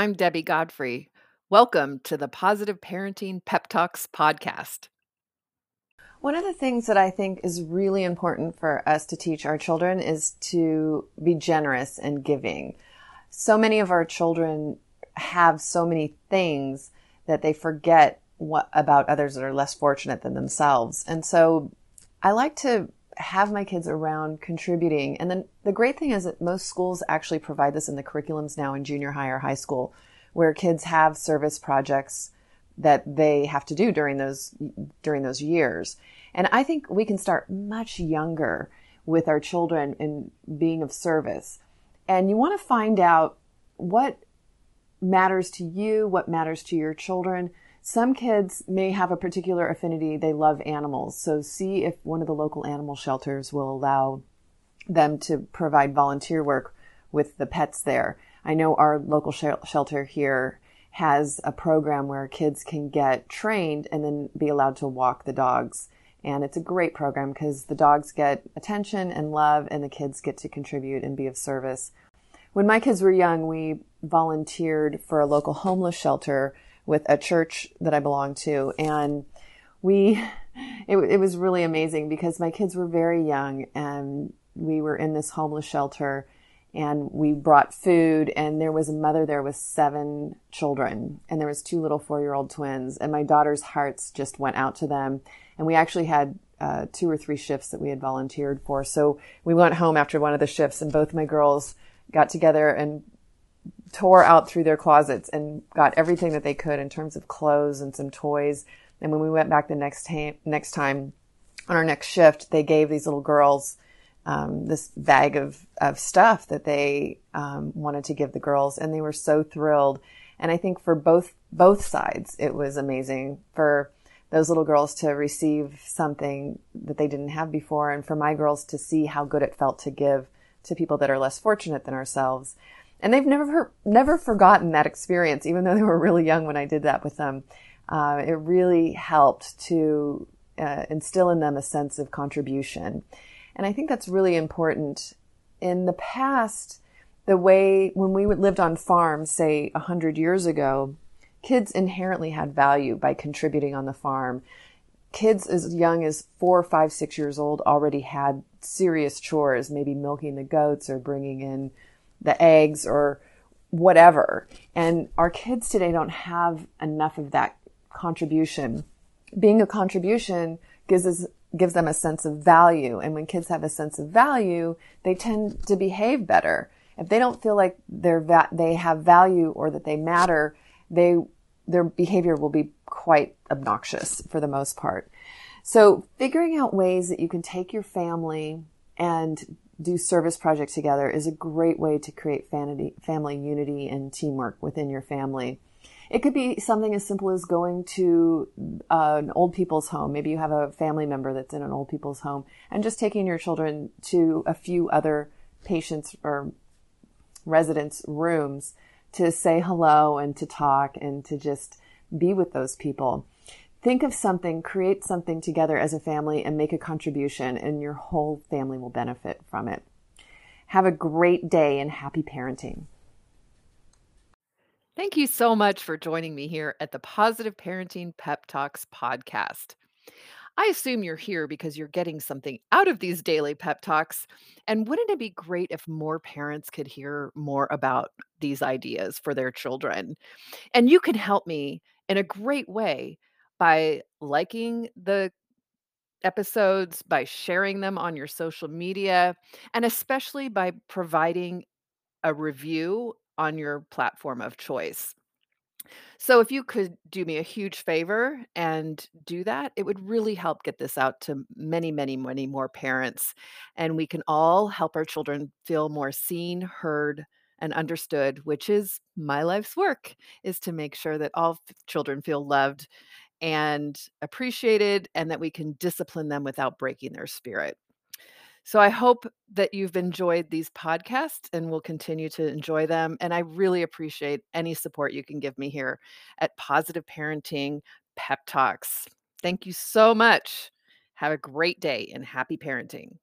I'm Debbie Godfrey. Welcome to the Positive Parenting Pep Talks podcast. One of the things that I think is really important for us to teach our children is to be generous and giving. So many of our children have so many things that they forget what about others that are less fortunate than themselves. And so I like to have my kids around contributing. And then the great thing is that most schools actually provide this in the curriculums now in junior high or high school, where kids have service projects that they have to do during those during those years. And I think we can start much younger with our children in being of service. And you want to find out what matters to you, what matters to your children, some kids may have a particular affinity. They love animals. So see if one of the local animal shelters will allow them to provide volunteer work with the pets there. I know our local sh- shelter here has a program where kids can get trained and then be allowed to walk the dogs. And it's a great program because the dogs get attention and love and the kids get to contribute and be of service. When my kids were young, we volunteered for a local homeless shelter with a church that I belong to. And we, it, it was really amazing because my kids were very young and we were in this homeless shelter and we brought food and there was a mother there with seven children and there was two little four-year-old twins and my daughter's hearts just went out to them and we actually had uh, two or three shifts that we had volunteered for so we went home after one of the shifts and both my girls got together and tore out through their closets and got everything that they could in terms of clothes and some toys. And when we went back the next time, next time on our next shift, they gave these little girls um, this bag of of stuff that they um, wanted to give the girls, and they were so thrilled. And I think for both both sides, it was amazing for those little girls to receive something that they didn't have before, and for my girls to see how good it felt to give to people that are less fortunate than ourselves and they've never never forgotten that experience, even though they were really young when I did that with them. Uh, it really helped to uh, instill in them a sense of contribution, and I think that's really important. In the past, the way when we lived on farms, say a hundred years ago, kids inherently had value by contributing on the farm. Kids as young as four, five, six years old already had serious chores, maybe milking the goats or bringing in the eggs or whatever. And our kids today don't have enough of that contribution. Being a contribution gives us gives them a sense of value. And when kids have a sense of value, they tend to behave better. If they don't feel like they're va- they have value or that they matter, they their behavior will be quite obnoxious for the most part. So figuring out ways that you can take your family and do service projects together is a great way to create family, family unity and teamwork within your family. It could be something as simple as going to uh, an old people's home. Maybe you have a family member that's in an old people's home and just taking your children to a few other patients or residents' rooms to say hello and to talk and to just be with those people think of something, create something together as a family and make a contribution and your whole family will benefit from it. Have a great day and happy parenting. Thank you so much for joining me here at the Positive Parenting Pep Talks podcast. I assume you're here because you're getting something out of these daily pep talks. And wouldn't it be great if more parents could hear more about these ideas for their children? And you can help me in a great way by liking the episodes, by sharing them on your social media, and especially by providing a review on your platform of choice. So, if you could do me a huge favor and do that, it would really help get this out to many, many, many more parents. And we can all help our children feel more seen, heard, and understood, which is my life's work, is to make sure that all children feel loved and appreciated and that we can discipline them without breaking their spirit. So I hope that you've enjoyed these podcasts and will continue to enjoy them. And I really appreciate any support you can give me here at Positive Parenting Pep Talks. Thank you so much. Have a great day and happy parenting.